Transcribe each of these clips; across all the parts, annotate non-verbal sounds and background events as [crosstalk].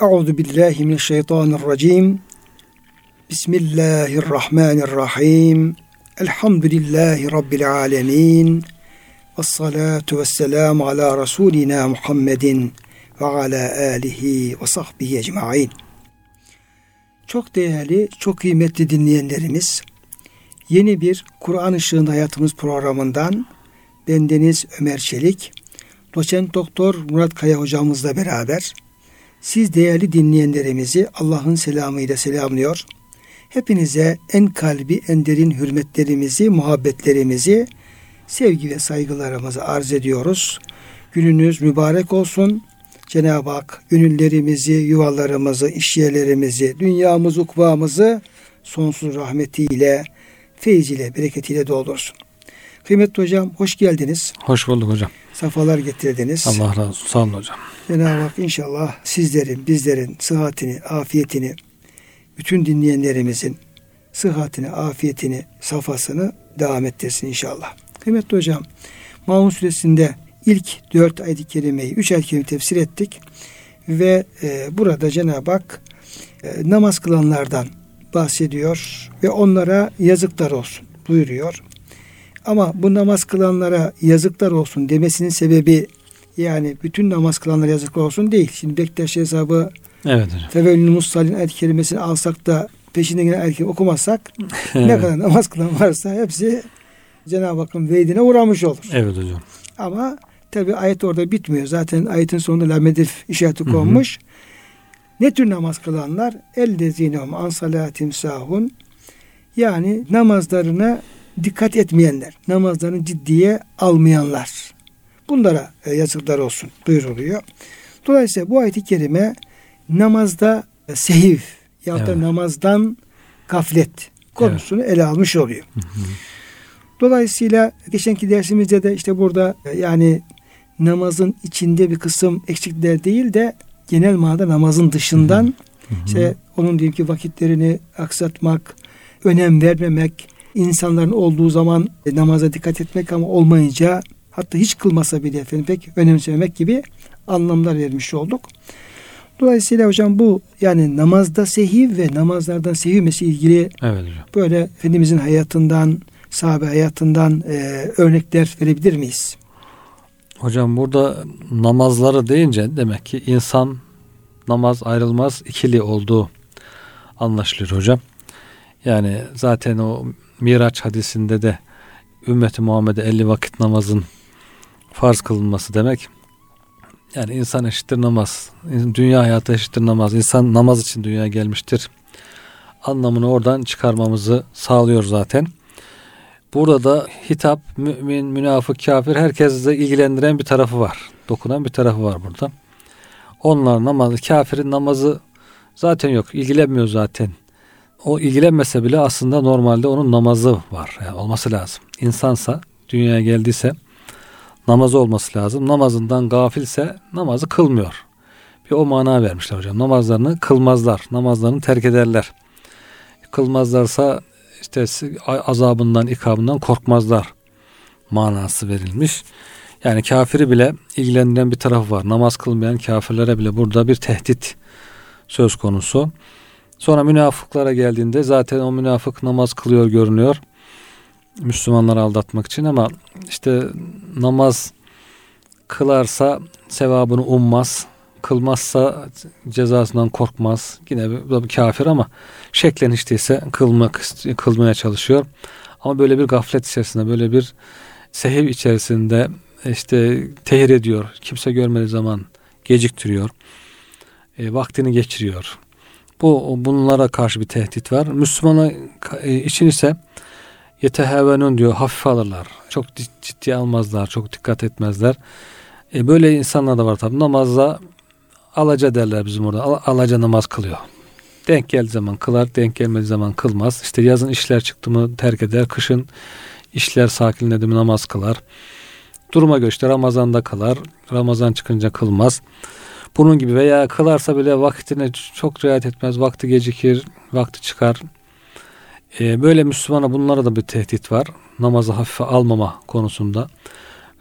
Euzu billahi mineşşeytanirracim. Bismillahirrahmanirrahim. Elhamdülillahi rabbil alamin. Ves salatu vesselamu ala rasulina Muhammedin ve ala alihi ve sahbihi ecmaîn. Çok değerli, çok kıymetli dinleyenlerimiz, yeni bir Kur'an Işığında Hayatımız programından bendeniz Ömer Çelik, doçent doktor Murat Kaya hocamızla beraber siz değerli dinleyenlerimizi Allah'ın selamıyla selamlıyor. Hepinize en kalbi, en derin hürmetlerimizi, muhabbetlerimizi, sevgi ve saygılarımızı arz ediyoruz. Gününüz mübarek olsun. Cenab-ı Hak gönüllerimizi, yuvalarımızı, işyerlerimizi, dünyamızı, ukvamızı sonsuz rahmetiyle, feyziyle, bereketiyle doldursun. Kıymetli hocam hoş geldiniz. Hoş bulduk hocam. Safalar getirdiniz. Allah razı olsun. Sağ olun hocam. Cenab-ı Hak inşallah sizlerin, bizlerin sıhhatini, afiyetini, bütün dinleyenlerimizin sıhhatini, afiyetini, safasını devam ettirsin inşallah. Kıymetli hocam, Maun suresinde ilk dört ayet-i kerimeyi, üç ayet-i kerimeyi tefsir ettik. Ve e, burada Cenab-ı Hak e, namaz kılanlardan bahsediyor ve onlara yazıklar olsun buyuruyor. Ama bu namaz kılanlara yazıklar olsun demesinin sebebi yani bütün namaz kılanlara yazıklar olsun değil. Şimdi Bektaş hesabı Evet hocam. Fevellül Mussalin ayet kelimesini alsak da peşinde gelen ayet okumazsak [laughs] ne kadar namaz kılan varsa hepsi Cenab-ı Hakk'ın veydine uğramış olur. Evet hocam. Ama tabi ayet orada bitmiyor. Zaten ayetin sonunda lamedif işareti konmuş. Ne tür namaz kılanlar? Ellezinehum an salatim sahun. Yani namazlarına dikkat etmeyenler, namazlarını ciddiye almayanlar. Bunlara e, yazıklar olsun buyuruluyor. Dolayısıyla bu ayet-i kerime namazda e, sehiv ya da Evet. namazdan gaflet konusunu ele almış oluyor. Dolayısıyla geçenki dersimizde de işte burada e, yani namazın içinde bir kısım eksikler değil de genel manada namazın dışından işte onun diyelim ki vakitlerini aksatmak, önem vermemek, insanların olduğu zaman namaza dikkat etmek ama olmayınca hatta hiç kılmasa bile efendim pek önemsememek gibi anlamlar vermiş olduk. Dolayısıyla hocam bu yani namazda sehiv ve namazlardan sehivmesi ilgili Evet hocam. böyle Efendimizin hayatından, sahabe hayatından e, örnekler verebilir miyiz? Hocam burada namazları deyince demek ki insan namaz ayrılmaz ikili olduğu anlaşılıyor hocam. Yani zaten o Miraç hadisinde de ümmeti Muhammed'e 50 vakit namazın farz kılınması demek. Yani insan eşittir namaz. Dünya hayatı eşittir namaz. İnsan namaz için dünyaya gelmiştir. Anlamını oradan çıkarmamızı sağlıyor zaten. Burada da hitap, mümin, münafık, kafir herkesle ilgilendiren bir tarafı var. Dokunan bir tarafı var burada. Onlar namazı, kafirin namazı zaten yok. ilgilenmiyor zaten. O ilgilenmese bile aslında normalde onun namazı var. Yani olması lazım. İnsansa, dünyaya geldiyse namazı olması lazım. Namazından gafilse namazı kılmıyor. Bir o mana vermişler hocam. Namazlarını kılmazlar. Namazlarını terk ederler. Kılmazlarsa işte azabından, ikabından korkmazlar manası verilmiş. Yani kafiri bile ilgilendiren bir tarafı var. Namaz kılmayan kafirlere bile burada bir tehdit söz konusu. Sonra münafıklara geldiğinde zaten o münafık namaz kılıyor görünüyor. Müslümanları aldatmak için ama işte namaz kılarsa sevabını ummaz. Kılmazsa cezasından korkmaz. Yine bir, bir kafir ama şeklen hiç değilse kılmak, kılmaya çalışıyor. Ama böyle bir gaflet içerisinde, böyle bir sehiv içerisinde işte tehir ediyor. Kimse görmediği zaman geciktiriyor. E, vaktini geçiriyor. Bu bunlara karşı bir tehdit var. Müslümana için ise yetehevenun diyor hafif alırlar. Çok ciddi almazlar, çok dikkat etmezler. E, böyle insanlar da var tabi. Namazda alaca derler bizim orada. Al, alaca namaz kılıyor. Denk geldiği zaman kılar, denk gelmediği zaman kılmaz. İşte yazın işler çıktı mı terk eder, kışın işler sakinledi mi namaz kılar. Duruma göre işte Ramazan'da kılar, Ramazan çıkınca kılmaz. Bunun gibi veya kılarsa bile vaktine çok riayet etmez, vakti gecikir, vakti çıkar. Ee, böyle Müslümana bunlara da bir tehdit var. Namazı hafife almama konusunda.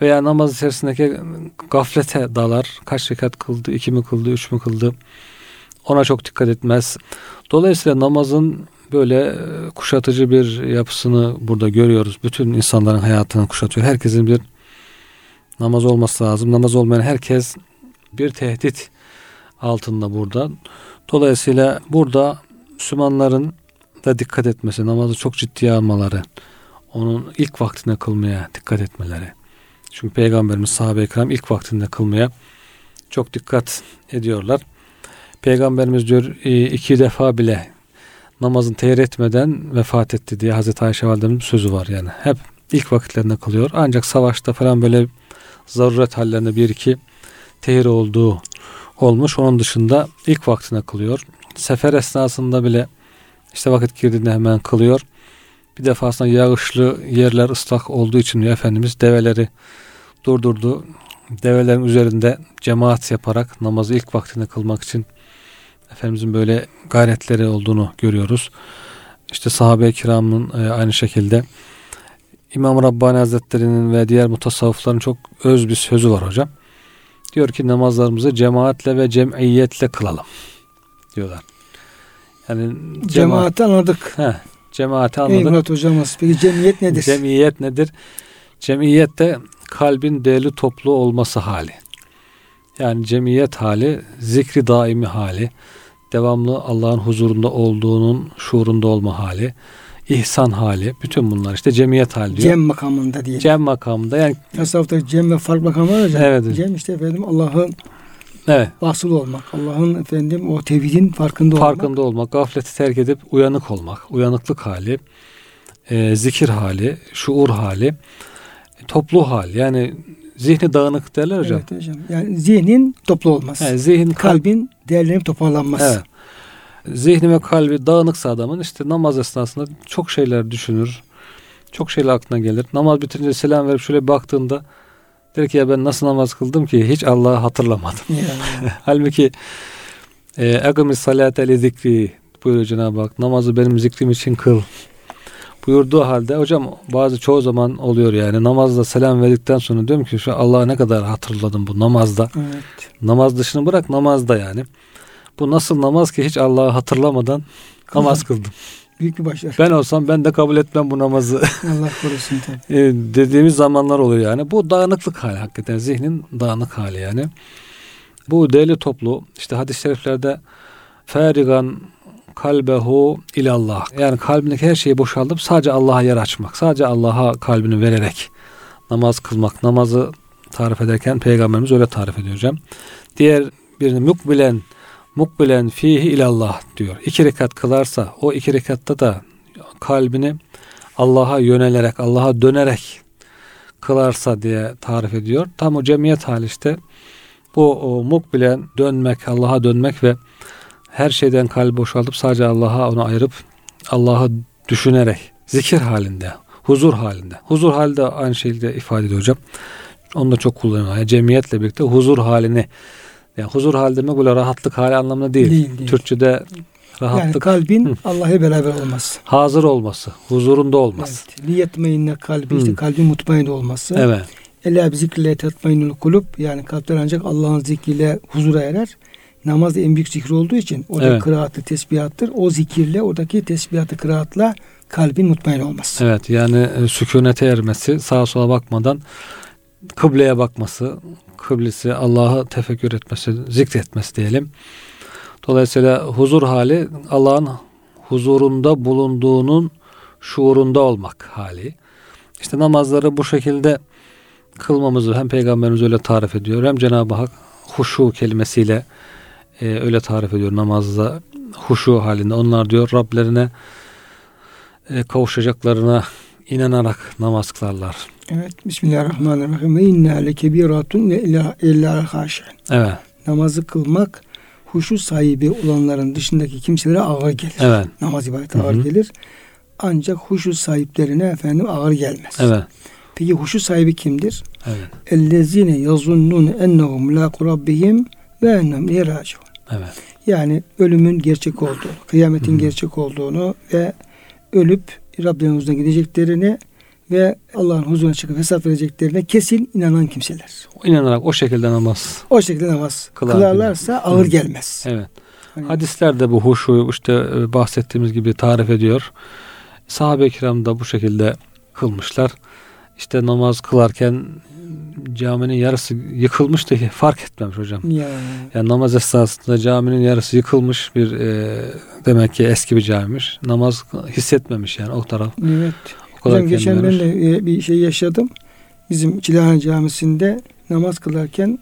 Veya namaz içerisindeki gaflete dalar. Kaç rekat kıldı, iki mi kıldı, üç mü kıldı? ona çok dikkat etmez. Dolayısıyla namazın böyle e, kuşatıcı bir yapısını burada görüyoruz. Bütün insanların hayatını kuşatıyor. Herkesin bir namaz olması lazım. Namaz olmayan herkes bir tehdit altında burada. Dolayısıyla burada Müslümanların da dikkat etmesi, namazı çok ciddiye almaları, onun ilk vaktinde kılmaya dikkat etmeleri. Çünkü Peygamberimiz sahabe-i kiram ilk vaktinde kılmaya çok dikkat ediyorlar. Peygamberimiz diyor iki defa bile namazın tehir etmeden vefat etti diye Hazreti Ayşe validemizin sözü var yani. Hep ilk vakitlerinde kılıyor. Ancak savaşta falan böyle zaruret hallerinde bir iki tehir olduğu olmuş. Onun dışında ilk vaktine kılıyor. Sefer esnasında bile işte vakit girdiğinde hemen kılıyor. Bir defasında yağışlı yerler ıslak olduğu için Efendimiz develeri durdurdu. Develerin üzerinde cemaat yaparak namazı ilk vaktinde kılmak için Efendimizin böyle gayretleri olduğunu görüyoruz. İşte sahabe-i kiramın e, aynı şekilde İmam Rabbani Hazretleri'nin ve diğer mutasavvıfların çok öz bir sözü var hocam. Diyor ki namazlarımızı cemaatle ve cem'iyetle kılalım diyorlar. Yani cemaati anladık. He, cemaati anladık. Eyvallah hocamız. Peki cemiyet nedir? Cemiyet nedir? Cemiyet de kalbin değerli toplu olması hali. Yani cemiyet hali, zikri daimi hali, devamlı Allah'ın huzurunda olduğunun şuurunda olma hali, ihsan hali, bütün bunlar işte cemiyet hali diyor. Cem makamında diye. Cem makamında yani. Tasavvufta cem ve fark makamı var hocam. Evet. Cem işte efendim Allah'ın Evet. Vasıl olmak. Allah'ın efendim o tevhidin farkında olmak. Farkında olmak. Gafleti terk edip uyanık olmak. Uyanıklık hali. E, zikir hali. Şuur hali. Toplu hal. Yani zihni dağınık derler hocam. Evet hocam. Yani zihnin toplu olması. Yani zihin, kalbin değerlenip toparlanması. Evet. Zihni ve kalbi dağınıksa adamın işte namaz esnasında çok şeyler düşünür. Çok şeyler aklına gelir. Namaz bitince selam verip şöyle baktığında der ki ya ben nasıl namaz kıldım ki hiç Allah'ı hatırlamadım. Yani. [laughs] Halbuki Agami salate li zikri buyuruyor Cenab-ı Hak. Namazı benim zikrim için kıl. Buyurduğu halde hocam bazı çoğu zaman oluyor yani namazda selam verdikten sonra diyorum ki şu Allah'a ne kadar hatırladım bu namazda. Evet. Namaz dışını bırak namazda yani. Bu nasıl namaz ki hiç Allah'ı hatırlamadan namaz [laughs] kıldım. Büyük bir başarı. Ben olsam ben de kabul etmem bu namazı. [laughs] Allah korusun tabii. [laughs] E, dediğimiz zamanlar oluyor yani. Bu dağınıklık hali hakikaten. Zihnin dağınık hali yani. Bu değerli toplu işte hadis-i şeriflerde ferigan kalbehu ilallah. Yani kalbindeki her şeyi boşaltıp sadece Allah'a yer açmak. Sadece Allah'a kalbini vererek namaz kılmak. Namazı tarif ederken peygamberimiz öyle tarif ediyor hocam. Diğer birini mukbilen mukbilen fihi ilallah diyor. İki rekat kılarsa o iki rekatta da kalbini Allah'a yönelerek, Allah'a dönerek kılarsa diye tarif ediyor. Tam o cemiyet hali işte bu o mukbilen dönmek, Allah'a dönmek ve her şeyden kalbi boşaltıp sadece Allah'a onu ayırıp Allah'ı düşünerek zikir halinde, huzur halinde. Huzur halinde aynı şekilde ifade ediyor hocam. Onu da çok kullanıyor. Yani cemiyetle birlikte huzur halini yani huzur hali demek böyle rahatlık hali anlamında değil. değil, değil. Türkçe'de rahatlık. Yani kalbin Allah'a beraber olması. Hazır olması, huzurunda olması. Evet. Liyetmeyinne kalbi, işte kalbin mutmain olması. Evet. Ela zikriyle tetmainul kulub yani kalpler ancak Allah'ın zikriyle huzura erer. Namaz en büyük zikir olduğu için orada evet. kıraatı tesbihattır. O zikirle oradaki tesbihatı kıraatla kalbin mutmain olması. Evet yani e, sükunete ermesi, sağa sola bakmadan kıbleye bakması, kıblesi Allah'ı tefekkür etmesi, zikretmesi diyelim. Dolayısıyla huzur hali Allah'ın huzurunda bulunduğunun şuurunda olmak hali. İşte namazları bu şekilde kılmamızı hem Peygamberimiz öyle tarif ediyor hem Cenab-ı Hak huşu kelimesiyle e, öyle tarif ediyor namazda huşu halinde. Onlar diyor Rablerine e, kavuşacaklarına inanarak namaz kılarlar. Evet. Bismillahirrahmanirrahim. Ve inna lekebiratun ve illa haşin. Evet. Namazı kılmak huşu sahibi olanların dışındaki kimselere ağır gelir. Evet. Namaz ibadeti ağır gelir. Ancak huşu sahiplerine efendim ağır gelmez. Evet. Peki huşu sahibi kimdir? Evet. Ellezine yazunnun ennehum laqu rabbihim ve yeraciun. Evet. Yani ölümün gerçek olduğunu, kıyametin Hı-hı. gerçek olduğunu ve ölüp Rablerinin huzuruna gideceklerini ve Allah'ın huzuruna çıkıp hesap vereceklerine kesin inanan kimseler. İnanarak o şekilde namaz. O şekilde namaz Kılar kılarlarsa ağır Hı. gelmez. Evet. Hani, Hadislerde bu huşu işte e, bahsettiğimiz gibi tarif ediyor. Sahabe-i kiram da bu şekilde kılmışlar. İşte namaz kılarken caminin yarısı yıkılmış da [laughs] fark etmemiş hocam. ya, Yani namaz esnasında caminin yarısı yıkılmış bir e, demek ki eski bir camiymiş. Namaz hissetmemiş yani o taraf. evet. Hocam geçen ben de e, bir şey yaşadım. Bizim Çilahane Camisi'nde namaz kılarken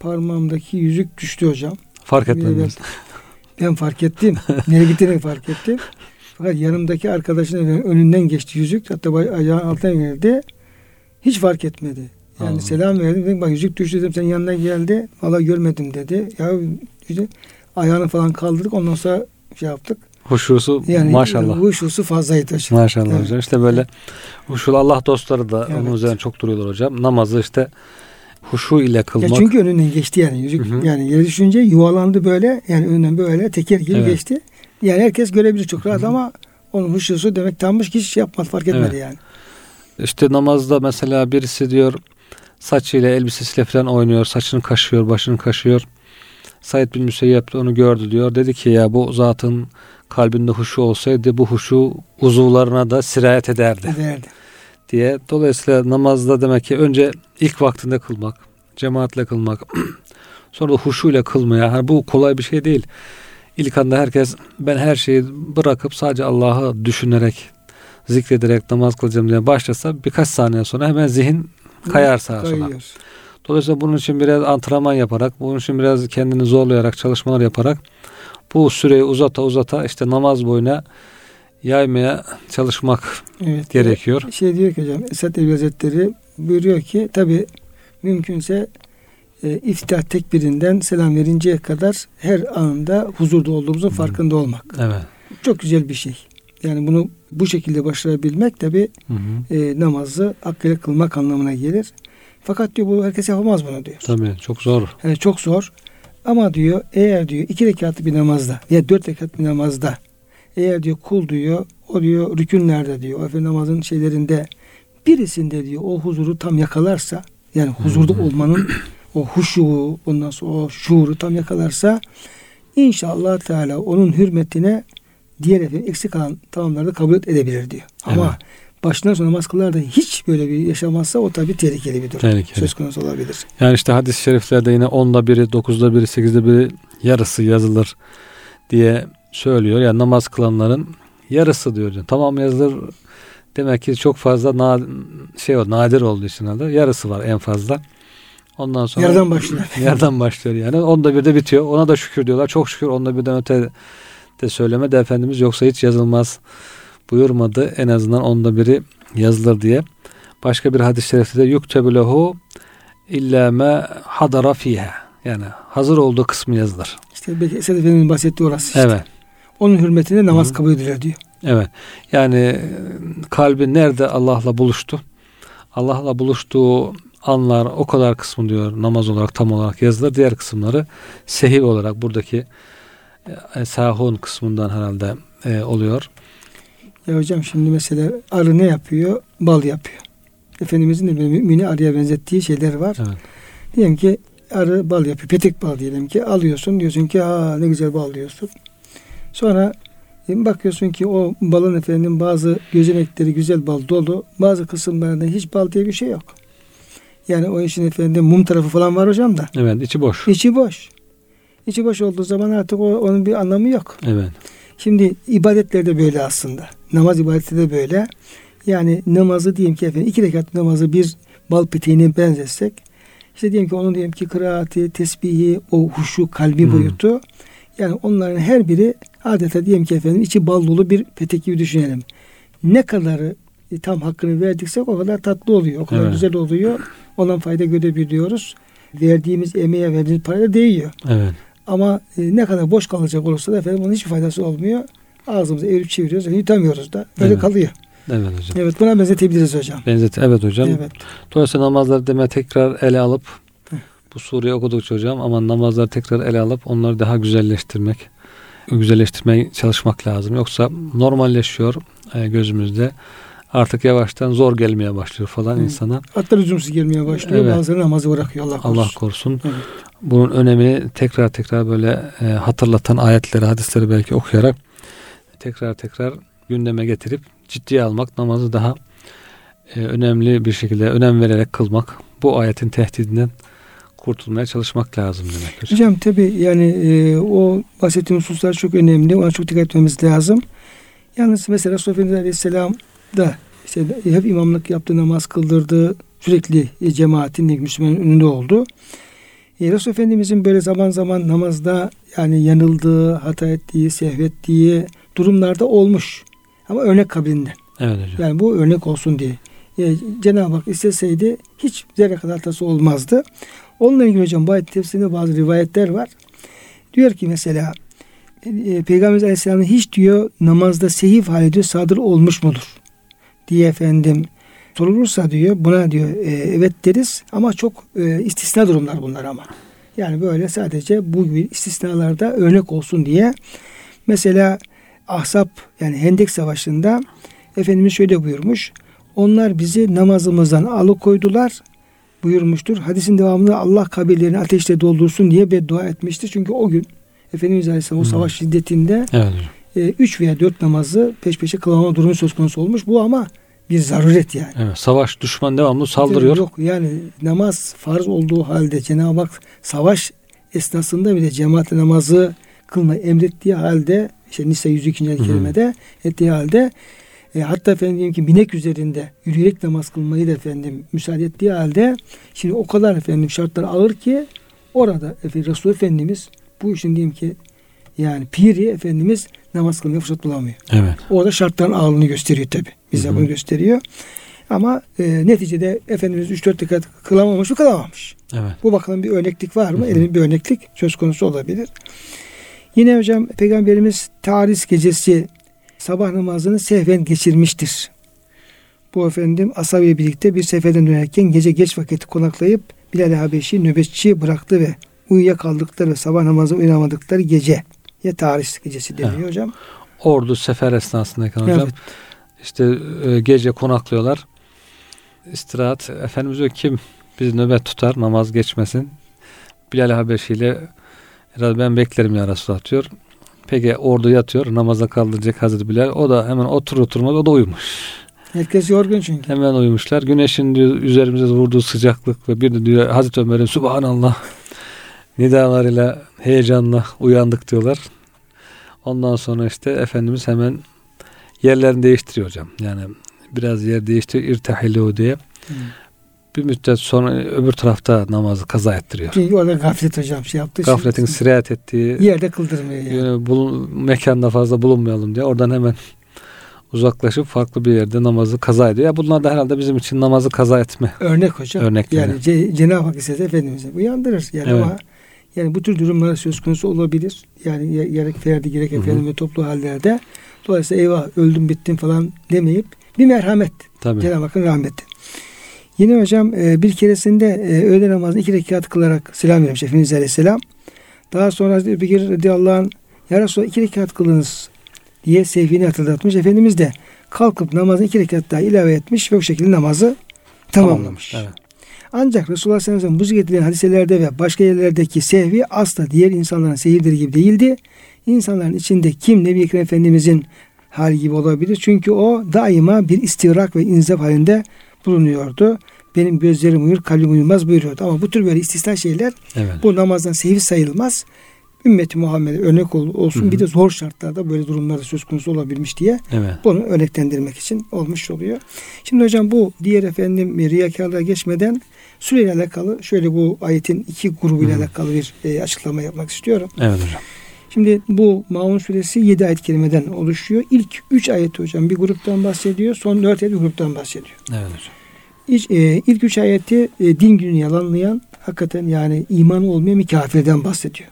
parmağımdaki yüzük düştü hocam. fark etmemiz. Ben fark ettim. [laughs] Nereye gittiğini fark ettim. Fakat yanımdaki arkadaşın önü- önünden geçti yüzük. Hatta ayağın altına geldi. Hiç fark etmedi. Yani Allah. selam verdim. Dedim, bak yüzük düştü dedim. Senin yanına geldi. Valla görmedim dedi. Ya işte ayağını falan kaldırdık. Ondan sonra şey yaptık. Huşusu Yani maşallah. bu şusu fazlaydı hocam. Maşallah Evet. hocam. İşte böyle huşul Allah dostları da onun Evet. üzerine çok duruyorlar hocam. Namazı işte huşu ile Ya kılmak. çünkü önünden geçti yani yüzük. Hı hı. Yani yere düşünce yuvalandı böyle. Yani önünden böyle teker gibi Evet. geçti. Yani herkes görebilir çok rahat Hı hı. ama onun huşusu demek tammış ki hiç şey yapmadı fark etmedi Evet. yani. İşte namazda mesela birisi diyor saçıyla elbisesiyle falan oynuyor. Saçını kaşıyor, başını kaşıyor. Said bin Müseyyep de onu gördü diyor. Dedi ki ya bu zatın kalbinde huşu olsaydı bu huşu uzuvlarına da sirayet ederdi Derdi. diye. Dolayısıyla namazda demek ki önce ilk vaktinde kılmak, cemaatle kılmak, [clears throat] sonra da huşuyla kılmaya. Hani bu kolay bir şey değil. İlk anda herkes ben her şeyi bırakıp sadece Allah'ı düşünerek, zikrederek namaz kılacağım diye başlasa birkaç saniye sonra hemen zihin kayar sağa sola. Dolayısıyla bunun için biraz antrenman yaparak, bunun için biraz kendini zorlayarak, çalışmalar yaparak bu süreyi uzata uzata işte namaz boyuna yaymaya çalışmak Evet. gerekiyor. Şey diyor ki hocam Esad Erbil Hazretleri buyuruyor ki tabi mümkünse e, iftihar tekbirinden selam verinceye kadar her anında huzurda olduğumuzun Hı. farkında olmak. Evet. Çok güzel bir şey. Yani bunu bu şekilde başarabilmek tabi e, namazı hakkıyla kılmak anlamına gelir. Fakat diyor bu herkes yapamaz bunu diyor. Tabii çok zor. Yani çok zor. Ama diyor eğer diyor iki rekatlı bir namazda ya dört rekatlı bir namazda eğer diyor kul diyor o diyor rükünlerde diyor efendim namazın şeylerinde birisinde diyor o huzuru tam yakalarsa yani huzurda olmanın o huşu ondan sonra o şuuru tam yakalarsa inşallah Teala onun hürmetine diğer efendim eksik kalan tamamları da kabul edebilir diyor. Ama Evet. Başından sonra namaz kılar da hiç böyle bir yaşamazsa o tabii tehlikeli bir durum. Tehlikeli. Söz konusu olabilir. Yani işte hadis-i şeriflerde yine onda biri, dokuzda biri, sekizde biri yarısı yazılır diye söylüyor. Yani namaz kılanların yarısı diyor. Yani tamam yazılır demek ki çok fazla na, şey o nadir olduğu için adı. Yarısı var en fazla. Ondan sonra Yerden başlıyor. [laughs] Yerden başlıyor yani. Onda bir de bitiyor. Ona da şükür diyorlar. Çok şükür onda birden öte de söyleme de Efendimiz yoksa hiç yazılmaz buyurmadı. En azından onda biri yazılır diye. Başka bir hadis-i şerifte de yuktebu lehu illa ma hadara fiha. Yani hazır olduğu kısmı yazılır. İşte belki Esad Efendi'nin bahsettiği orası işte. Evet. Onun hürmetine namaz Hı. kabul edilir diyor. Evet. Yani e, kalbi nerede Allah'la buluştu? Allah'la buluştuğu anlar o kadar kısmı diyor namaz olarak tam olarak yazılır. Diğer kısımları sehiv olarak buradaki e, sahun kısmından herhalde e, oluyor. Ya hocam şimdi mesela arı ne yapıyor? Bal yapıyor. Efendimizin de mümini arıya benzettiği şeyler var. Evet. Diyelim ki arı bal yapıyor. Petek bal diyelim ki alıyorsun diyorsun ki ha ne güzel bal diyorsun. Sonra e, bakıyorsun ki o balın efendim bazı gözenekleri güzel bal dolu. Bazı kısımlarında hiç bal diye bir şey yok. Yani o işin efendim mum tarafı falan var hocam da. Evet içi boş. İçi boş. İçi boş olduğu zaman artık o, onun bir anlamı yok. Evet. Şimdi ibadetler de böyle aslında. Namaz ibadeti de böyle. Yani namazı diyelim ki efendim iki rekat namazı bir bal peteğine benzetsek işte diyelim ki onun diyelim ki kıraati, tesbihi, o huşu, kalbi Hmm. boyutu yani onların her biri adeta diyelim ki efendim içi bal dolu bir petek gibi düşünelim. Ne kadarı e, tam hakkını verdiksek o kadar tatlı oluyor. O kadar Evet. güzel oluyor. Ondan fayda görebiliyoruz. Verdiğimiz emeğe verdiğimiz paraya değiyor. Evet. Ama e, ne kadar boş kalacak olursa da efendim onun hiçbir faydası olmuyor. Ağzımızı evirip çeviriyoruz. Yani yutamıyoruz da. Böyle Evet. kalıyor. Evet hocam. Evet buna benzetebiliriz hocam. Benzet. Evet hocam. Evet. Dolayısıyla namazları deme tekrar ele alıp bu sureyi okudukça hocam ama namazları tekrar ele alıp onları daha güzelleştirmek güzelleştirmeye çalışmak lazım. Yoksa normalleşiyor e, gözümüzde. Artık yavaştan zor gelmeye başlıyor falan Hı. insana. Hatta lüzumsuz gelmeye başlıyor. Evet. Bazıları namazı bırakıyor Allah korusun. Allah korusun. Evet. Bunun önemini tekrar tekrar böyle e, hatırlatan ayetleri, hadisleri belki okuyarak tekrar tekrar gündeme getirip ciddiye almak, namazı daha e, önemli bir şekilde önem vererek kılmak, bu ayetin tehdidinden kurtulmaya çalışmak lazım demek. Hocam tabi yani e, o bahsettiğim hususlar çok önemli. Ona çok dikkat etmemiz lazım. Yalnız mesela Resulullah Aleyhisselam da işte hep imamlık yaptı, namaz kıldırdı. Sürekli cemaatin Müslümanın önünde oldu. E, Resul Efendimizin böyle zaman zaman namazda yani yanıldığı, hata ettiği, sehvettiği durumlarda olmuş. Ama örnek kabilinden. Evet hocam. Yani bu örnek olsun diye. E, Cenab-ı Hak isteseydi hiç zerre kadar hatası olmazdı. Onunla ilgili hocam bu ayet tefsirinde bazı rivayetler var. Diyor ki mesela e, Peygamber Aleyhisselam'ın hiç diyor namazda sehif hali diyor sadır olmuş mudur? Diye efendim sorulursa diyor buna diyor e, evet deriz ama çok e, istisna durumlar bunlar ama. Yani böyle sadece bu gibi istisnalarda örnek olsun diye. Mesela Ahzab yani Hendek Savaşı'nda Efendimiz şöyle buyurmuş. Onlar bizi namazımızdan alıkoydular buyurmuştur. Hadisin devamında Allah kabirlerini ateşle doldursun diye beddua etmiştir. Çünkü o gün Efendimiz Aleyhisselam o savaş şiddetinde evet. E, üç veya dört namazı peş peşe kılamama durumu söz konusu olmuş. Bu ama bir zaruret yani. Evet, savaş düşman devamlı saldırıyor. Yok yani namaz farz olduğu halde Cenab-ı Hak savaş esnasında bile cemaat namazı kılma emrettiği halde işte Nisa 102. ayet kerimede ettiği halde e, hatta efendim ki binek üzerinde yürüyerek namaz kılmayı da efendim müsaade ettiği halde şimdi o kadar efendim şartlar ağır ki orada efendim Resul Efendimiz bu işin diyeyim ki yani piri Efendimiz namaz kılmaya fırsat bulamıyor. Evet. Orada şartların ağırlığını gösteriyor tabi. Bize Hı-hı. bunu gösteriyor. Ama e, neticede Efendimiz 3-4 dikkat kılamamış mı kılamamış. Evet. Bu bakımdan bir örneklik var mı? Elinin bir örneklik söz konusu olabilir. Yine hocam Peygamberimiz Taris gecesi sabah namazını sehven geçirmiştir. Bu efendim Asabi'yle birlikte bir seferden dönerken gece geç vakiti konaklayıp Bilal Habeşi nöbetçi bıraktı ve uyuyakaldıkları sabah namazı uyanamadıkları gece ya tarih gecesi deniyor ha. hocam. Ordu sefer esnasındayken hocam evet. işte e, gece konaklıyorlar. İstirahat Efendimiz diyor kim biz nöbet tutar namaz geçmesin. Bilal Habeşi ile ben beklerim ya Resulullah diyor. Peki orada yatıyor namaza kaldıracak Hazreti Bilal. O da hemen otur oturmaz o da uyumuş. Herkes yorgun çünkü. Hemen uyumuşlar. Güneşin diyor, üzerimize vurduğu sıcaklık ve bir de diyor Hazreti Ömer'in Subhanallah nidalarıyla heyecanla uyandık diyorlar. Ondan sonra işte Efendimiz hemen yerlerini değiştiriyor hocam. Yani biraz yer değiştiriyor irtahilu diye. Hmm bir müddet sonra öbür tarafta namazı kaza ettiriyor. Çünkü orada gaflet hocam şey yaptı. Gafletin şimdi, sirayet ettiği yerde kıldırmıyor yani. yani bulun, mekanda fazla bulunmayalım diye oradan hemen uzaklaşıp farklı bir yerde namazı kaza ediyor. Ya bunlar da herhalde bizim için namazı kaza etme. Örnek hocam. Örnekleri. Yani Cenab-ı Hak ise Efendimiz'e uyandırır. Yani evet. ama yani bu tür durumlar söz konusu olabilir. Yani gerek ferdi gerek efendim ve toplu hallerde. Dolayısıyla eyvah öldüm bittim falan demeyip bir merhamet. Tabii. Cenab-ı Hakk'ın rahmeti. Yine hocam e, bir keresinde e, öğle namazını iki rekat kılarak selam vermiş Efendimiz Aleyhisselam. Daha sonra Hazreti Bekir radıyallahu anh Ya Resulallah iki rekat kılınız diye sevgini hatırlatmış. Efendimiz de kalkıp namazını iki rekat daha ilave etmiş ve bu şekilde namazı tamamlamış. Evet. Ancak Resulullah sallallahu aleyhi ve sellem bu getirilen hadiselerde ve başka yerlerdeki sehvi asla diğer insanların seyirleri gibi değildi. İnsanların içinde kim Nebi Ekrem Efendimizin hali gibi olabilir. Çünkü o daima bir istirak ve inzap halinde bulunuyordu. Benim gözlerim uyur, kalbim uyumaz buyuruyordu. Ama bu tür böyle istisna şeyler evet. bu namazdan sehiv sayılmaz. Ümmeti Muhammed'e örnek olsun. Hı hı. Bir de zor şartlarda böyle durumlarda söz konusu olabilmiş diye evet. bunu örneklendirmek için olmuş oluyor. Şimdi hocam bu diğer efendim riyakarlığa geçmeden süreyle alakalı şöyle bu ayetin iki grubuyla hı. alakalı bir e, açıklama yapmak istiyorum. Evet hocam. Şimdi bu Maun suresi 7 ayet kelimeden oluşuyor. İlk 3 ayet hocam bir gruptan bahsediyor. Son 4 ayet bir gruptan bahsediyor. Evet hocam. İlk, e, ilk üç ayeti e, din günü yalanlayan hakikaten yani imanı olmayan bir kafirden bahsediyor.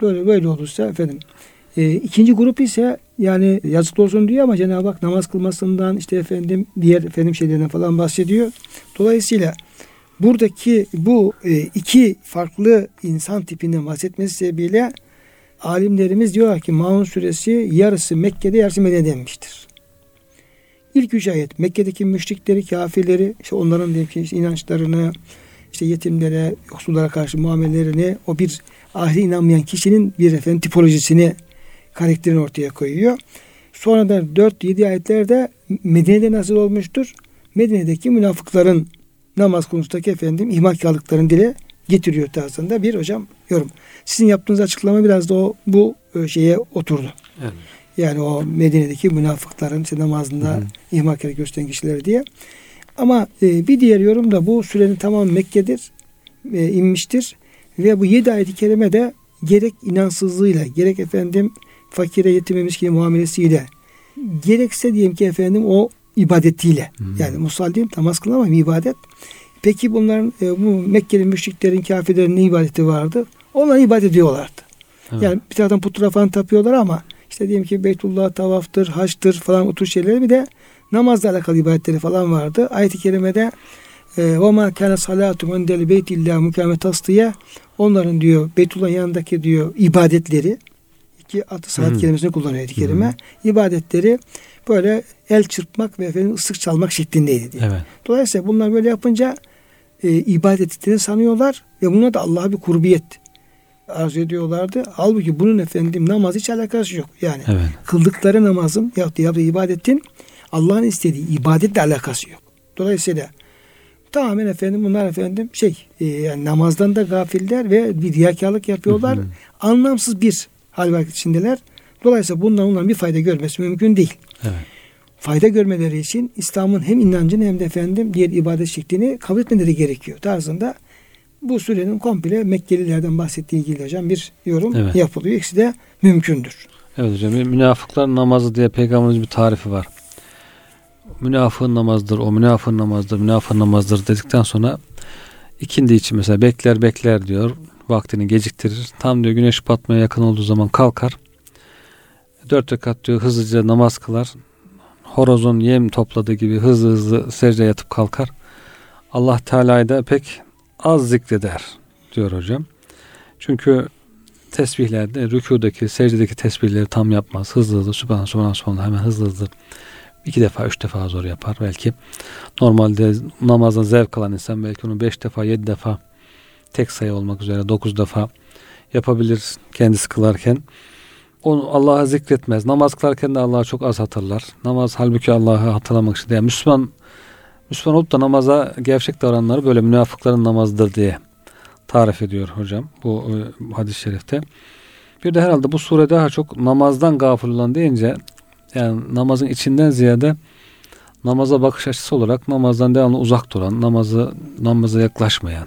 Böyle böyle olursa efendim e, ikinci grup ise yani yazık olsun diyor ama Cenab-ı Hak namaz kılmasından işte efendim diğer efendim şeylerden falan bahsediyor. Dolayısıyla buradaki bu e, iki farklı insan tipinden bahsetmesi sebebiyle alimlerimiz diyorlar ki Maun suresi yarısı Mekke'de yarısı Medine'de denmiştir. İlk üç ayet Mekke'deki müşrikleri, kafirleri, işte onların diyelim ki işte inançlarını, işte yetimlere, yoksullara karşı muamelelerini, o bir ahire inanmayan kişinin bir efendim tipolojisini, karakterini ortaya koyuyor. Sonra da 4-7 ayetlerde Medine'de nasıl olmuştur? Medine'deki münafıkların namaz konusundaki efendim ihmalkarlıklarını dile getiriyor tarzında bir hocam yorum. Sizin yaptığınız açıklama biraz da o bu e, şeye oturdu. Evet. Yani o Medine'deki münafıkların işte namazında Hı hı. ihmalkarlık gösteren kişiler diye. Ama e, bir diğer yorum da bu sürenin tamamı Mekke'dir, e, inmiştir. Ve bu yedi ayet-i kerime de gerek inansızlığıyla, gerek efendim fakire yetime miskine muamelesiyle, gerekse diyelim ki efendim o ibadetiyle. Hı. Yani musallim namaz kılan ama bir ibadet. Peki bunların e, bu Mekkeli müşriklerin, kafirlerin ne ibadeti vardı? Onlar ibadet ediyorlardı. Evet. Yani bir taraftan putra falan tapıyorlar ama işte diyelim ki Beytullah tavaftır, haçtır falan o tür şeyler bir de namazla alakalı ibadetleri falan vardı. Ayet-i kerimede ve ma kana salatu indel beytillah mukamet diye onların diyor Beytullah yanındaki diyor ibadetleri iki atı saat Hı. kelimesini kullanıyor ayet-i kerime. İbadetleri böyle el çırpmak ve efendim ıslık çalmak şeklindeydi diye. Evet. Dolayısıyla bunlar böyle yapınca e, ibadet ettiğini sanıyorlar ve buna da Allah'a bir kurbiyet arzu ediyorlardı. Halbuki bunun efendim namaz hiç alakası yok. Yani Evet. kıldıkları namazın ya da yaptığı ibadetin Allah'ın istediği ibadetle alakası yok. Dolayısıyla tamamen efendim bunlar efendim şey e, yani namazdan da gafiller ve bir riyakarlık yapıyorlar. Hı hı. Anlamsız bir hal var içindeler. Dolayısıyla bundan onların bir fayda görmesi mümkün değil. Evet. Fayda görmeleri için İslam'ın hem inancını hem de efendim diğer ibadet şeklini kabul etmeleri gerekiyor. Tarzında bu sürenin komple Mekkelilerden bahsettiği ilgili hocam bir yorum Evet. yapılıyor. İkisi de mümkündür. Evet hocam. bir Münafıkların namazı diye peygamberimiz bir tarifi var. Münafığın namazdır, o münafığın namazdır, münafığın namazdır dedikten sonra ikindi için mesela bekler bekler diyor. Vaktini geciktirir. Tam diyor güneş batmaya yakın olduğu zaman kalkar. Dört rekat diyor hızlıca namaz kılar. Horozun yem topladığı gibi hızlı hızlı secde yatıp kalkar. Allah Teala'yı da pek az zikreder diyor hocam. Çünkü tesbihlerde rükudaki, secdedeki tesbihleri tam yapmaz. Hızlı hızlı subhanallah subhanallah subhanallah hemen hızlı hızlı iki defa, üç defa zor yapar belki. Normalde namazdan zevk alan insan belki onu beş defa, yedi defa tek sayı olmak üzere dokuz defa yapabilir kendisi kılarken. Onu Allah'a zikretmez. Namaz kılarken de Allah'ı çok az hatırlar. Namaz halbuki Allah'ı hatırlamak için. Yani Müslüman Müslüman olup da namaza gevşek davrananları böyle münafıkların namazıdır diye tarif ediyor hocam bu e, hadis-i şerifte. Bir de herhalde bu sure daha çok namazdan gafil olan deyince yani namazın içinden ziyade namaza bakış açısı olarak namazdan devamlı uzak duran, namazı namaza yaklaşmayan,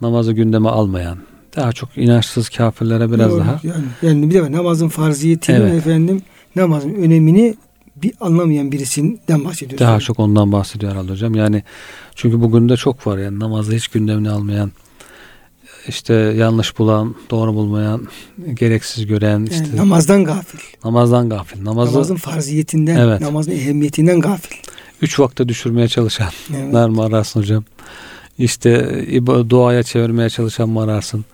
namazı gündeme almayan, daha çok inançsız kafirlere biraz Doğru. daha yani, yani bir de namazın farziyetini Evet. efendim namazın önemini bir anlamayan birisinden bahsediyoruz. daha çok ondan bahsediyor herhalde hocam. Yani çünkü bugün de çok var yani namazı hiç gündemine almayan, işte yanlış bulan, doğru bulmayan, gereksiz gören, Yani işte namazdan gafil. namazdan gafil. Namazı Namazın farziyetinden, Evet. namazın ehemmiyetinden gafil. üç vakte düşürmeye çalışanlar Evet. mı ararsın hocam? İşte duaya çevirmeye çalışan mı ararsın?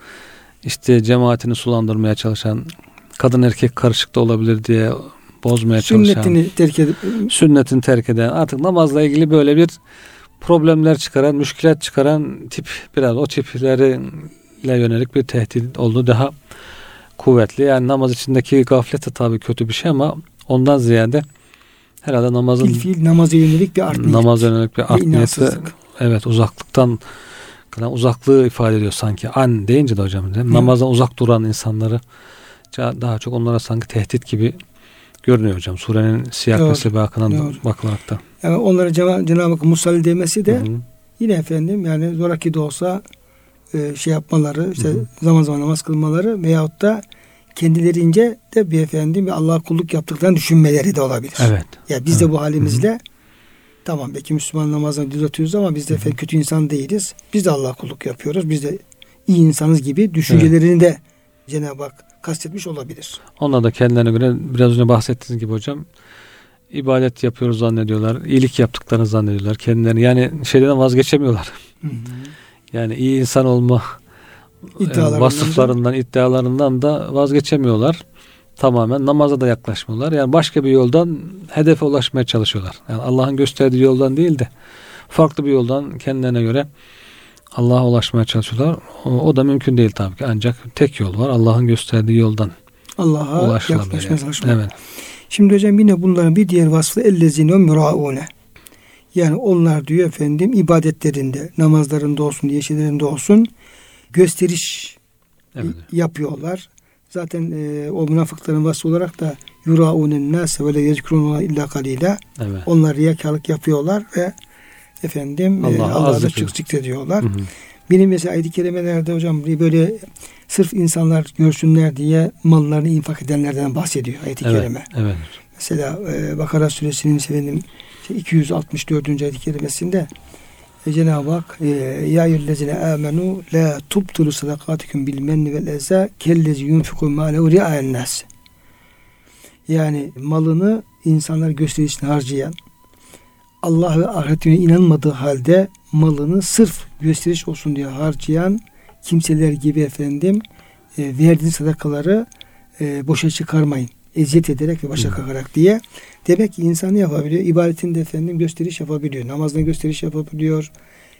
İşte cemaatini sulandırmaya çalışan, kadın erkek karışık da olabilir diye bozmaya çalışan, Sünnetini terk edip sünnetini terk eden, artık namazla ilgili böyle bir problemler çıkaran, müşkilat çıkaran tip biraz o tiplerle yönelik bir tehdit oldu daha kuvvetli. Yani namaz içindeki gaflet de tabii kötü bir şey ama ondan ziyade herhalde namazın fil fiil namaza yönelik bir art niyet. namaz yönelik bir art niyeti. Evet uzaklıktan yani uzaklığı ifade ediyor sanki. An deyince de hocam değil mi? namazdan uzak duran insanları daha çok onlara sanki tehdit gibi görünüyor hocam. Surenin siyah ve doğru. bakılarak da. Yani onlara Cenab- Cenab-ı Hakk'ın musalli demesi de Hı hı. yine efendim yani zoraki de olsa e, şey yapmaları işte Hı hı. zaman zaman namaz kılmaları veyahut da kendilerince de bir efendim bir Allah'a kulluk yaptıklarını düşünmeleri de olabilir. Evet. Ya biz de Evet. bu halimizle tamam belki Müslüman namazını düzeltiyoruz ama biz de efendim kötü insan değiliz. Biz de Allah'a kulluk yapıyoruz. Biz de iyi insanız gibi düşüncelerini de Cenab-ı Hak kastetmiş olabilir. Onlar da kendilerine göre biraz önce bahsettiğiniz gibi hocam ibadet yapıyoruz zannediyorlar. iyilik yaptıklarını zannediyorlar. Kendilerini yani şeyden vazgeçemiyorlar. Hı hı. [laughs] Yani iyi insan olma İddialarından da- vasıflarından, iddialarından da vazgeçemiyorlar. Tamamen namaza da yaklaşmıyorlar. Yani başka bir yoldan hedefe ulaşmaya çalışıyorlar. Yani Allah'ın gösterdiği yoldan değil de farklı bir yoldan kendilerine göre Allah'a ulaşmaya çalışıyorlar. O, o da mümkün değil tabii ki. Ancak tek yol var. Allah'ın gösterdiği yoldan Allah'a yaklaşmaya yani. çalışmak. Evet. Şimdi hocam yine bunların bir diğer vasfı ellezine müraune. Yani onlar diyor efendim ibadetlerinde, namazlarında olsun, yeşillerinde olsun gösteriş Evet. yapıyorlar. Zaten e, o münafıkların vasfı olarak da yuraunen nase ve le yezkuruna illa kalila. Evet. Onlar riyakarlık yapıyorlar ve efendim e, az Allah'ı da zikir- çok zikrediyorlar. Hı hı. Benim mesela ayet-i kerimelerde hocam böyle sırf insanlar görsünler diye mallarını infak edenlerden bahsediyor ayet-i Evet. kerime. Evet. Mesela e, Bakara suresinin efendim şey, 264. ayet-i kerimesinde e, Cenab-ı Hak e, Ya eyyühellezine amenu la tubtulu sadakatikum bil menni vel eza kellezi yunfiku mâlehu ri'ayen nas. Yani malını insanlar gösterişine harcayan Allah ve ahiretine inanmadığı halde malını sırf gösteriş olsun diye harcayan kimseler gibi efendim e, verdiğiniz sadakaları e, boşa çıkarmayın. Eziyet ederek ve başa Hı. kakarak diye. Demek ki insanı yapabiliyor. İbadetinde efendim gösteriş yapabiliyor. Namazında gösteriş yapabiliyor.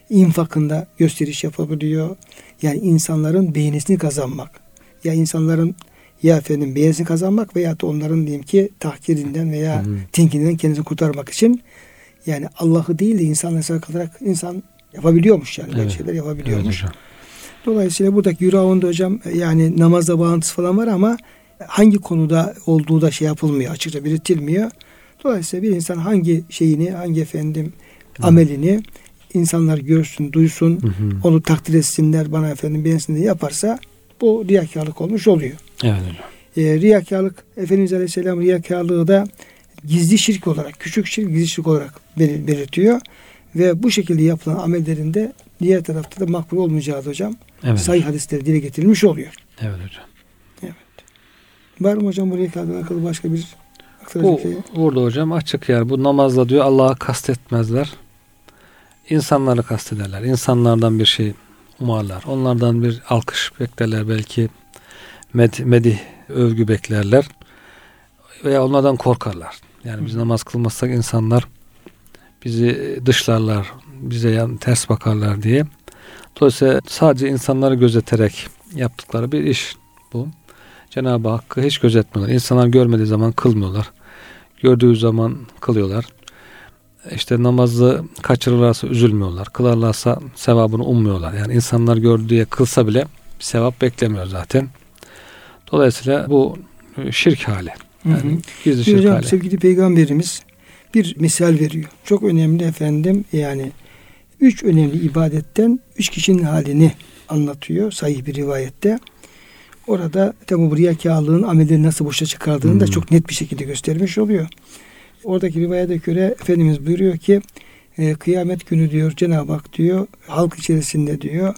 infakında gösteriş yapabiliyor. Yani insanların beğenisini kazanmak. Ya insanların ya efendim beğenisini kazanmak veya da onların diyeyim ki tahkirinden veya tenkininden kendisini kurtarmak için yani Allah'ı değil de insanla kalarak insan yapabiliyormuş yani böyle Evet. şeyler Evet yapabiliyormuş. hocam. Dolayısıyla buradaki yüreğinde hocam yani namazla bağlantısı falan var ama hangi konuda olduğu da şey yapılmıyor açıkça belirtilmiyor. Dolayısıyla bir insan hangi şeyini hangi efendim Hı. amelini insanlar görsün duysun Hı hı. onu takdir etsinler bana efendim beğensin diye yaparsa bu riyakarlık olmuş oluyor. Evet hocam. E, riyakarlık Efendimiz Aleyhisselam riyakarlığı da gizli şirk olarak küçük şirk gizli şirk olarak belir- belirtiyor. Ve bu şekilde yapılan amellerinde diğer tarafta da makbul olmayacağı hocam Evet. sayı hadisleri dile getirilmiş oluyor. Evet hocam. Var mı hocam bu riyakarlıkla alakalı başka bir Bu şey? burada hocam açık yer. Bu namazda diyor Allah'ı kastetmezler. İnsanları kastederler. İnsanlardan bir şey umarlar. Onlardan bir alkış beklerler belki. Med, medih, övgü beklerler. Veya onlardan korkarlar. Yani biz namaz kılmazsak insanlar bizi dışlarlar, bize yan, ters bakarlar diye. Dolayısıyla sadece insanları gözeterek yaptıkları bir iş bu. Cenab-ı Hakk'ı hiç gözetmiyorlar. İnsanlar görmediği zaman kılmıyorlar. Gördüğü zaman kılıyorlar. İşte namazı kaçırırlarsa üzülmüyorlar. Kılarlarsa sevabını ummuyorlar. Yani insanlar gördü diye kılsa bile bir sevap beklemiyor zaten. Dolayısıyla bu e, şirk hali. Hı hı. Yani gizli şirk hocam hali. sevgili peygamberimiz bir misal veriyor. Çok önemli efendim yani üç önemli ibadetten üç kişinin halini anlatıyor sahih bir rivayette. Orada bu riyakarlığın amelleri nasıl boşa çıkardığını da Hmm. çok net bir şekilde göstermiş oluyor. Oradaki rivayete göre Efendimiz buyuruyor ki e, kıyamet günü diyor Cenab-ı Hak diyor halk içerisinde diyor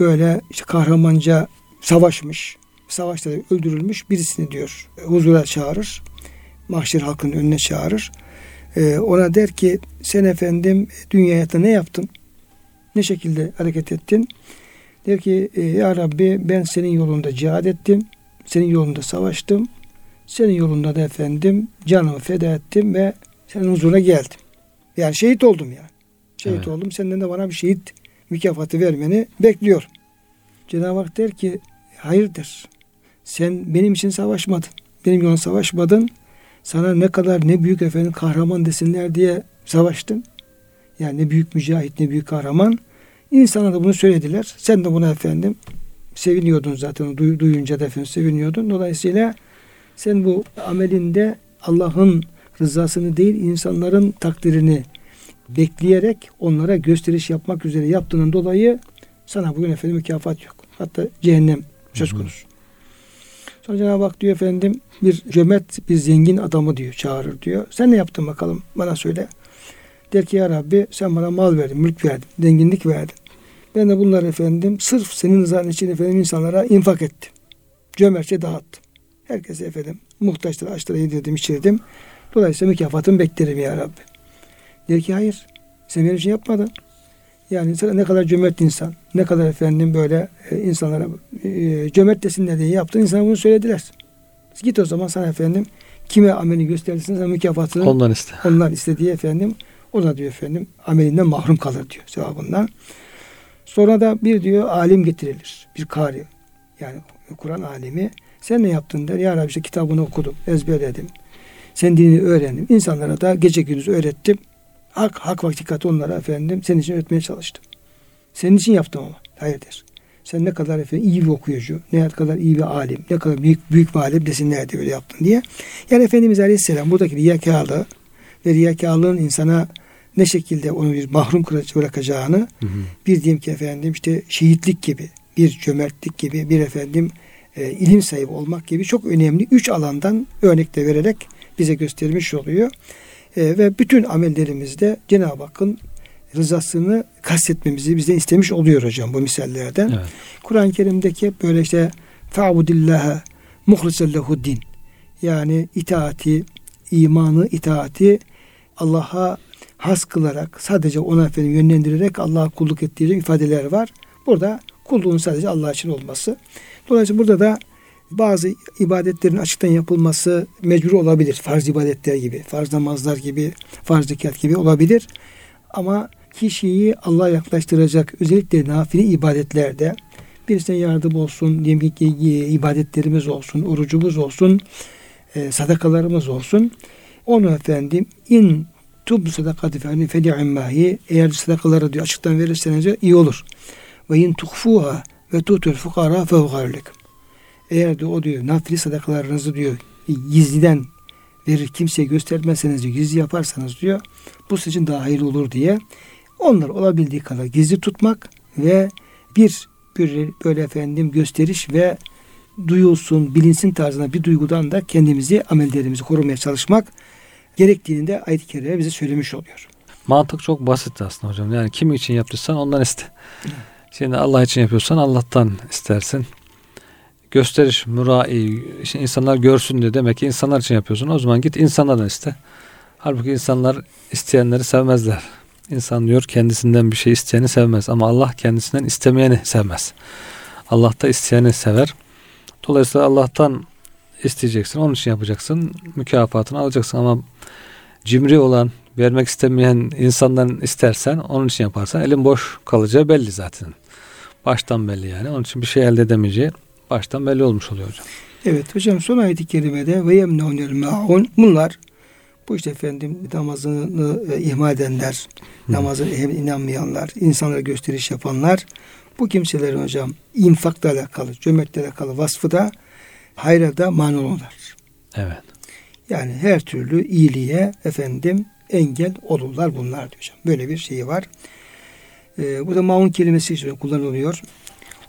böyle işte kahramanca savaşmış savaşta da öldürülmüş birisini diyor huzura çağırır mahşer halkının önüne çağırır E, ona der ki sen efendim dünya hayatında ne yaptın ne şekilde hareket ettin der ki e, ya Rabbi ben senin yolunda cihad ettim senin yolunda savaştım senin yolunda da efendim canımı feda ettim ve senin huzuruna geldim. Yani şehit oldum yani. Şehit Evet. oldum. Senden de bana bir şehit mükafatı vermeni bekliyorum. Cenab-ı Hak der ki hayırdır. Sen benim için savaşmadın. Benim yoluna savaşmadın. Sana ne kadar ne büyük efendim kahraman desinler diye savaştın. Yani ne büyük mücahit ne büyük kahraman. İnsana da bunu söylediler. Sen de buna efendim seviniyordun zaten. Duy- Duyunca da efendim seviniyordun. Dolayısıyla sen bu amelinde Allah'ın rızasını değil insanların takdirini bekleyerek onlara gösteriş yapmak üzere yaptığının dolayı sana bugün efendim mükafat yok. Hatta cehennem söz konusu. Sonra Cenab-ı Hak diyor efendim bir cömert bir zengin adamı diyor çağırır diyor. Sen ne yaptın bakalım bana söyle. Der ki ya Rabbi sen bana mal verdin, mülk verdin, zenginlik verdin. Ben de bunları efendim sırf senin rızan için efendim insanlara infak ettim. Cömertçe dağıttım. Herkese efendim muhtaçlara açlara yedirdim içirdim. Dolayısıyla mükafatımı beklerim ya Rabbi. Der ki hayır sen benim için yapmadın. Yani sen ne kadar cömert insan, ne kadar efendim böyle e, insanlara e, cömert desinler diye yaptın. İnsanlar bunu söylediler. Git o zaman sana efendim kime ameli gösterirsin sana mükafatını Ondan iste. onlar istediği efendim o da diyor efendim amelinden mahrum kalır diyor sevabından. Sonra da bir diyor alim getirilir. Bir kari. Yani Kur'an alimi. Sen ne yaptın der. Ya Rabbi işte kitabını okudum. Ezberledim. Sen dinini öğrendim. İnsanlara da gece gündüz öğrettim. Hak, hak hakikat onlara efendim senin için öğretmeye çalıştım. Senin için yaptım ama. Hayır der. Sen ne kadar efendim iyi bir okuyucu, ne kadar iyi bir alim, ne kadar büyük büyük bir alim desinler diye öyle yaptın diye. Yani Efendimiz Aleyhisselam buradaki riyakarlığı ve riyakarlığın insana ne şekilde onu bir mahrum bırakacağını Hı hı. bir diyeyim ki efendim işte şehitlik gibi, bir cömertlik gibi, bir efendim e, ilim sahibi olmak gibi çok önemli üç alandan örnek de vererek bize göstermiş oluyor. E, ve bütün amellerimizde Cenab-ı Hakk'ın rızasını kastetmemizi bizden istemiş oluyor hocam bu misallerden. Evet. Kur'an-ı Kerim'deki böyle işte fa'budillaha muhlisen lehu din. Yani itaati, imanı, itaati Allah'a has kılarak sadece ona efendim yönlendirerek Allah'a kulluk ettiği ifadeler var. Burada kulluğun sadece Allah için olması. Dolayısıyla burada da bazı ibadetlerin açıktan yapılması mecbur olabilir. Farz ibadetler gibi, farz namazlar gibi, farz zekat gibi olabilir. Ama kişiyi Allah'a yaklaştıracak özellikle nafile ibadetlerde birisine yardım olsun, diyelim ki ibadetlerimiz olsun, orucumuz olsun, e, sadakalarımız olsun. Onu efendim in tub sadakati fe fedi'immahi eğer sadakaları diyor açıktan verirseniz diyor, iyi olur. Ve in tuhfuha ve tutul fukara fe Eğer diyor o diyor nafile sadakalarınızı diyor gizliden verir kimseye göstermezseniz diyor gizli yaparsanız diyor bu sizin daha hayırlı olur diye. Onlar olabildiği kadar gizli tutmak ve bir bir böyle efendim gösteriş ve duyulsun, bilinsin tarzına bir duygudan da kendimizi, amellerimizi korumaya çalışmak gerektiğini de ayet-i kerime bize söylemiş oluyor. Mantık çok basit aslında hocam. Yani kim için yaptıysan ondan iste. Şimdi Allah için yapıyorsan Allah'tan istersin. Gösteriş, mürai, işte insanlar görsün diye demek ki insanlar için yapıyorsun. O zaman git insanlardan iste. Halbuki insanlar isteyenleri sevmezler. İnsan diyor kendisinden bir şey isteyeni sevmez ama Allah kendisinden istemeyeni sevmez. Allah da isteyeni sever. Dolayısıyla Allah'tan isteyeceksin. Onun için yapacaksın. Mükafatını alacaksın ama cimri olan, vermek istemeyen insandan istersen onun için yaparsan elin boş kalacağı belli zaten. Baştan belli yani. Onun için bir şey elde edemeyeceği baştan belli olmuş oluyor hocam. Evet hocam son ayet-i kerimede ve yemneunel maun bunlar bu işte efendim namazını e, ihmal edenler, ehemmiyetine inanmayanlar, insanlara gösteriş yapanlar bu kimselerin hocam infakla alakalı, cömertle alakalı vasfı da hayra da mani olurlar. Evet. Yani her türlü iyiliğe efendim engel olurlar bunlar diyor hocam. Böyle bir şey var. Ee, burada maun kelimesi için kullanılıyor.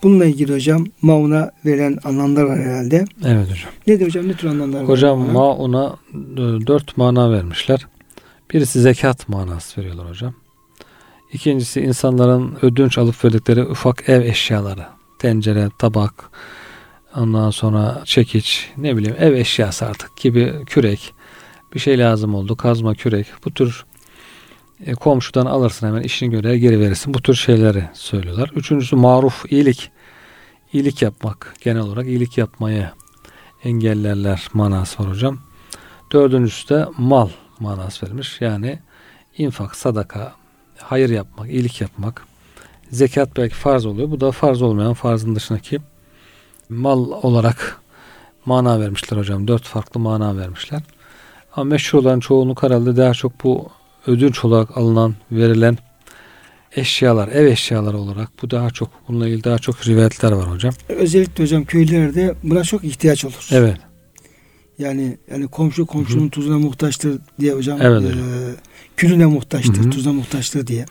Bununla ilgili hocam mauna verilen anlamlar var herhalde. Evet hocam. Nedir hocam? Ne tür anlamlar var? Hocam mauna? mauna e, dört mana vermişler. Birisi zekat manası veriyorlar hocam. İkincisi insanların ödünç alıp verdikleri ufak ev eşyaları. Tencere, tabak, ondan sonra çekiç, ne bileyim ev eşyası artık gibi kürek. Bir şey lazım oldu. Kazma, kürek. Bu tür e, komşudan alırsın hemen işini göre geri verirsin. Bu tür şeyleri söylüyorlar. Üçüncüsü maruf, iyilik. İyilik yapmak. Genel olarak iyilik yapmayı engellerler manası var hocam. Dördüncüsü de mal manası verilmiş. Yani infak, sadaka, hayır yapmak, iyilik yapmak. Zekat belki farz oluyor. Bu da farz olmayan farzın dışındaki mal olarak mana vermişler hocam. Dört farklı mana vermişler. Ama meşhur olan çoğunluk herhalde daha çok bu ödünç olarak alınan, verilen eşyalar, ev eşyaları olarak bu daha çok bununla ilgili daha çok rivayetler var hocam. Özellikle hocam köylerde buna çok ihtiyaç olur. Evet. Yani yani komşu komşunun tuzuna muhtaçtır diye hocam. Evet e, külüne muhtaçtır, Hı hı. tuzuna muhtaçtır diye.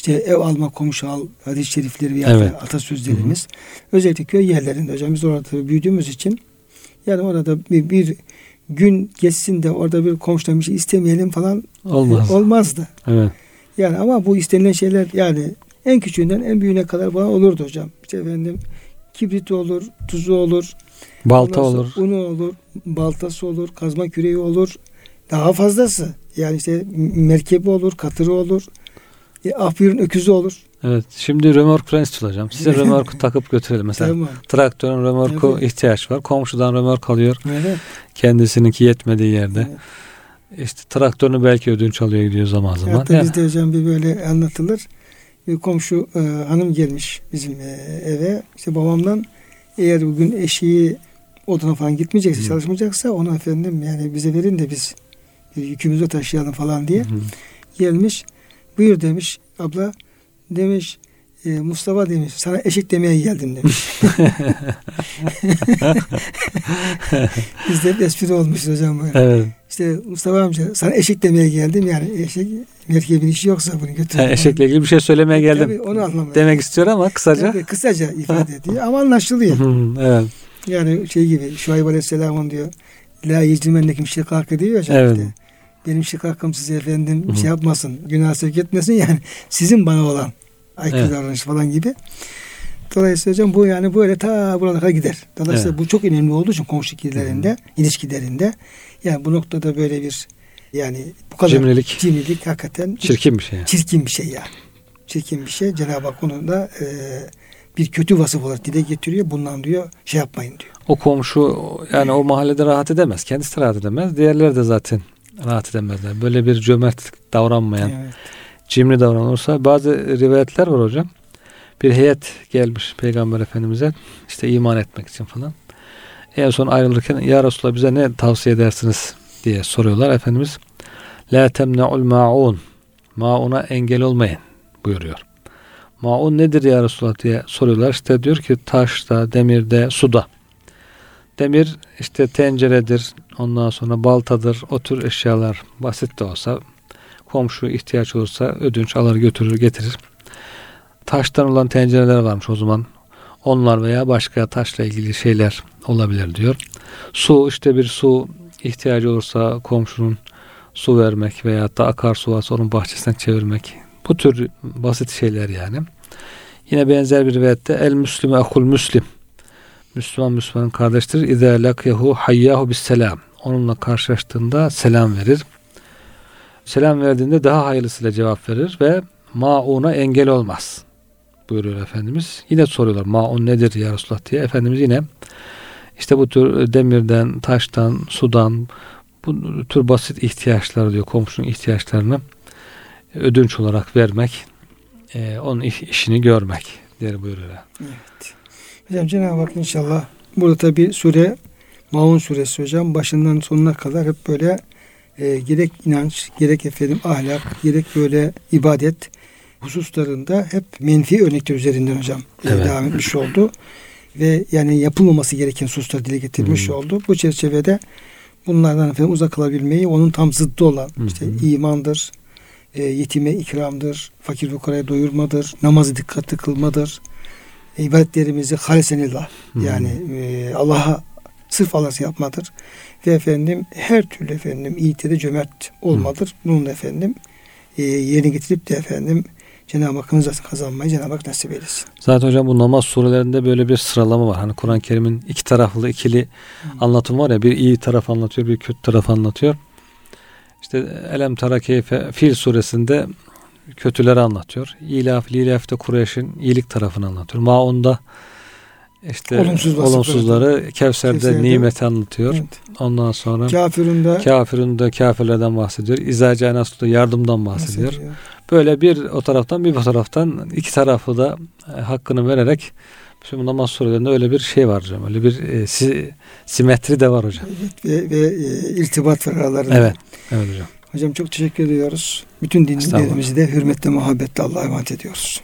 İşte ev alma komşu al hadis-i şerifleri veya Evet. atasözlerimiz. Özellikle köy yerlerinde hocam biz orada büyüdüğümüz için yani orada bir, bir gün geçsin de orada bir komşudan bir şey istemeyelim falan Olmaz. e, olmazdı. Evet. Yani ama bu istenilen şeyler yani en küçüğünden en büyüğüne kadar bana olurdu hocam. İşte efendim kibriti olur, tuzu olur, Balta olur. unu olur, baltası olur, kazma küreği olur. Daha fazlası. Yani işte merkebi olur, katırı olur. E, ahbirun öküzü olur. Evet. Şimdi römork istiyor hocam. Size römorku [laughs] takıp götürelim. Mesela Tamam. traktörün römorku Evet. ihtiyaç var. Komşudan römork alıyor. Evet. Kendisininki yetmediği yerde. Evet. İşte traktörünü belki ödünç alıyor gidiyor zaman zaman. Hatta Yani- bizde hocam bir böyle anlatılır. Bir komşu e, hanım gelmiş bizim e, eve. İşte babamdan eğer bugün eşiği odana falan gitmeyecekse, Hı. çalışmayacaksa onu efendim yani bize verin de biz yükümüzü taşıyalım falan diye hı. gelmiş. Buyur demiş abla. Demiş e, Mustafa demiş sana eşik demeye geldim demiş. [laughs] Bizde hep espri olmuş hocam. Evet. İşte Mustafa amca sana eşek demeye geldim yani eşek merkebin işi yoksa bunu götür. Ha, eşekle ilgili bir şey söylemeye geldim. Tabii onu anlamaya. Demek istiyor ama kısaca. Tabii, kısaca ifade ediyor ama anlaşılıyor. Evet. Yani şey gibi Şuayb Aleyhisselam'ın diyor La yecrimennekim şikakı diyor ya. Evet. işte. Benim şikakım size efendim Hı hı. şey yapmasın, günah sevk etmesin yani sizin bana olan aykırı Evet. davranış falan gibi. Dolayısıyla hocam bu yani böyle ta buralara kadar gider. Dolayısıyla bu çok önemli olduğu için komşu ilişkilerinde, ilişkilerinde yani bu noktada böyle bir yani bu kadar Cimrilik. cimrilik hakikaten Çirkin bir şey. yani. çirkin bir şey yani. Çirkin bir şey. Cenab-ı Hak onu da e, bir kötü vasıf olarak dile getiriyor. Bundan diyor şey yapmayın diyor. O komşu yani o mahallede rahat edemez. Kendisi de rahat edemez. Diğerleri de zaten rahat edemezler. Böyle bir cömert davranmayan, Evet. cimri davranırsa bazı rivayetler var hocam. Bir heyet gelmiş Peygamber Efendimiz'e işte iman etmek için falan. En son ayrılırken ya Resulallah bize ne tavsiye edersiniz diye soruyorlar. Efendimiz La temne'ul ma'un Ma'una engel olmayın buyuruyor. Ma'un nedir ya Resulallah diye soruyorlar. İşte diyor ki taşta, demirde, suda. Demir işte tenceredir, ondan sonra baltadır, o tür eşyalar basit de olsa komşu ihtiyaç olursa ödünç alır götürür getirir. Taştan olan tencereler varmış o zaman. Onlar veya başka taşla ilgili şeyler olabilir diyor. Su işte bir su ihtiyacı olursa komşunun su vermek veya da akarsu varsa onun bahçesinden çevirmek. Bu tür basit şeyler yani. Yine benzer bir rivayette el müslüme akul müslim. Müslüman Müslümanın kardeştir. İzâ lakyahu hayyahu bis selam. Onunla karşılaştığında selam verir. Selam verdiğinde daha hayırlısıyla cevap verir ve mauna engel olmaz. Buyuruyor Efendimiz. Yine soruyorlar maun nedir ya Resulullah diye. Efendimiz yine işte bu tür demirden, taştan, sudan bu tür basit ihtiyaçlar diyor komşunun ihtiyaçlarını ödünç olarak vermek, e, onun iş- işini görmek diye buyuruyor. Evet. Hocam Cenab-ı Hak inşallah burada tabi sure Maun suresi hocam başından sonuna kadar hep böyle e, gerek inanç, gerek efendim ahlak, gerek böyle ibadet hususlarında hep menfi örnekler üzerinden hocam e, Evet. devam etmiş oldu. Ve yani yapılmaması gereken hususlar dile getirmiş Hı. oldu. Bu çerçevede bunlardan efendim uzak kalabilmeyi onun tam zıddı olan hı. işte imandır, e, yetime ikramdır, fakir fukaraya doyurmadır, namazı dikkatli kılmadır, ibadetlerimizi halisenillah Hı. yani e, Allah'a sırf Allah'a yapmadır ve efendim her türlü efendim iyide de cömert olmadır. Bunun da efendim e, yerine getirip de efendim Cenab-ı Hakk'ın rızasını kazanmayı Cenab-ı Hak nasip eylesin. Zaten hocam bu namaz surelerinde böyle bir sıralama var. Hani Kur'an-ı Kerim'in iki taraflı ikili anlatım var ya bir iyi taraf anlatıyor bir kötü taraf anlatıyor. İşte Elem Tara Keyfe Fil suresinde kötüleri anlatıyor. İlaf, Lilaf'te Kureyş'in iyilik tarafını anlatıyor. Maun'da işte Olumsuz olumsuzları, Kevser'de, Kevser'de- nimeti anlatıyor. Evet. Ondan sonra kafirun da kafirlerden bahsediyor. İzaca Nasr'da yardımdan bahsediyor. bahsediyor. Böyle bir o taraftan bir bu taraftan iki tarafı da e, hakkını vererek şimdi namaz surelerinde öyle bir şey var hocam. Öyle bir e, si- simetri de var hocam. Evet, ve, ve e, irtibat var aralarında. Evet. Evet hocam. Hocam çok teşekkür ediyoruz. Bütün dinlerimizi de hürmetle, muhabbetle Allah'a emanet ediyoruz.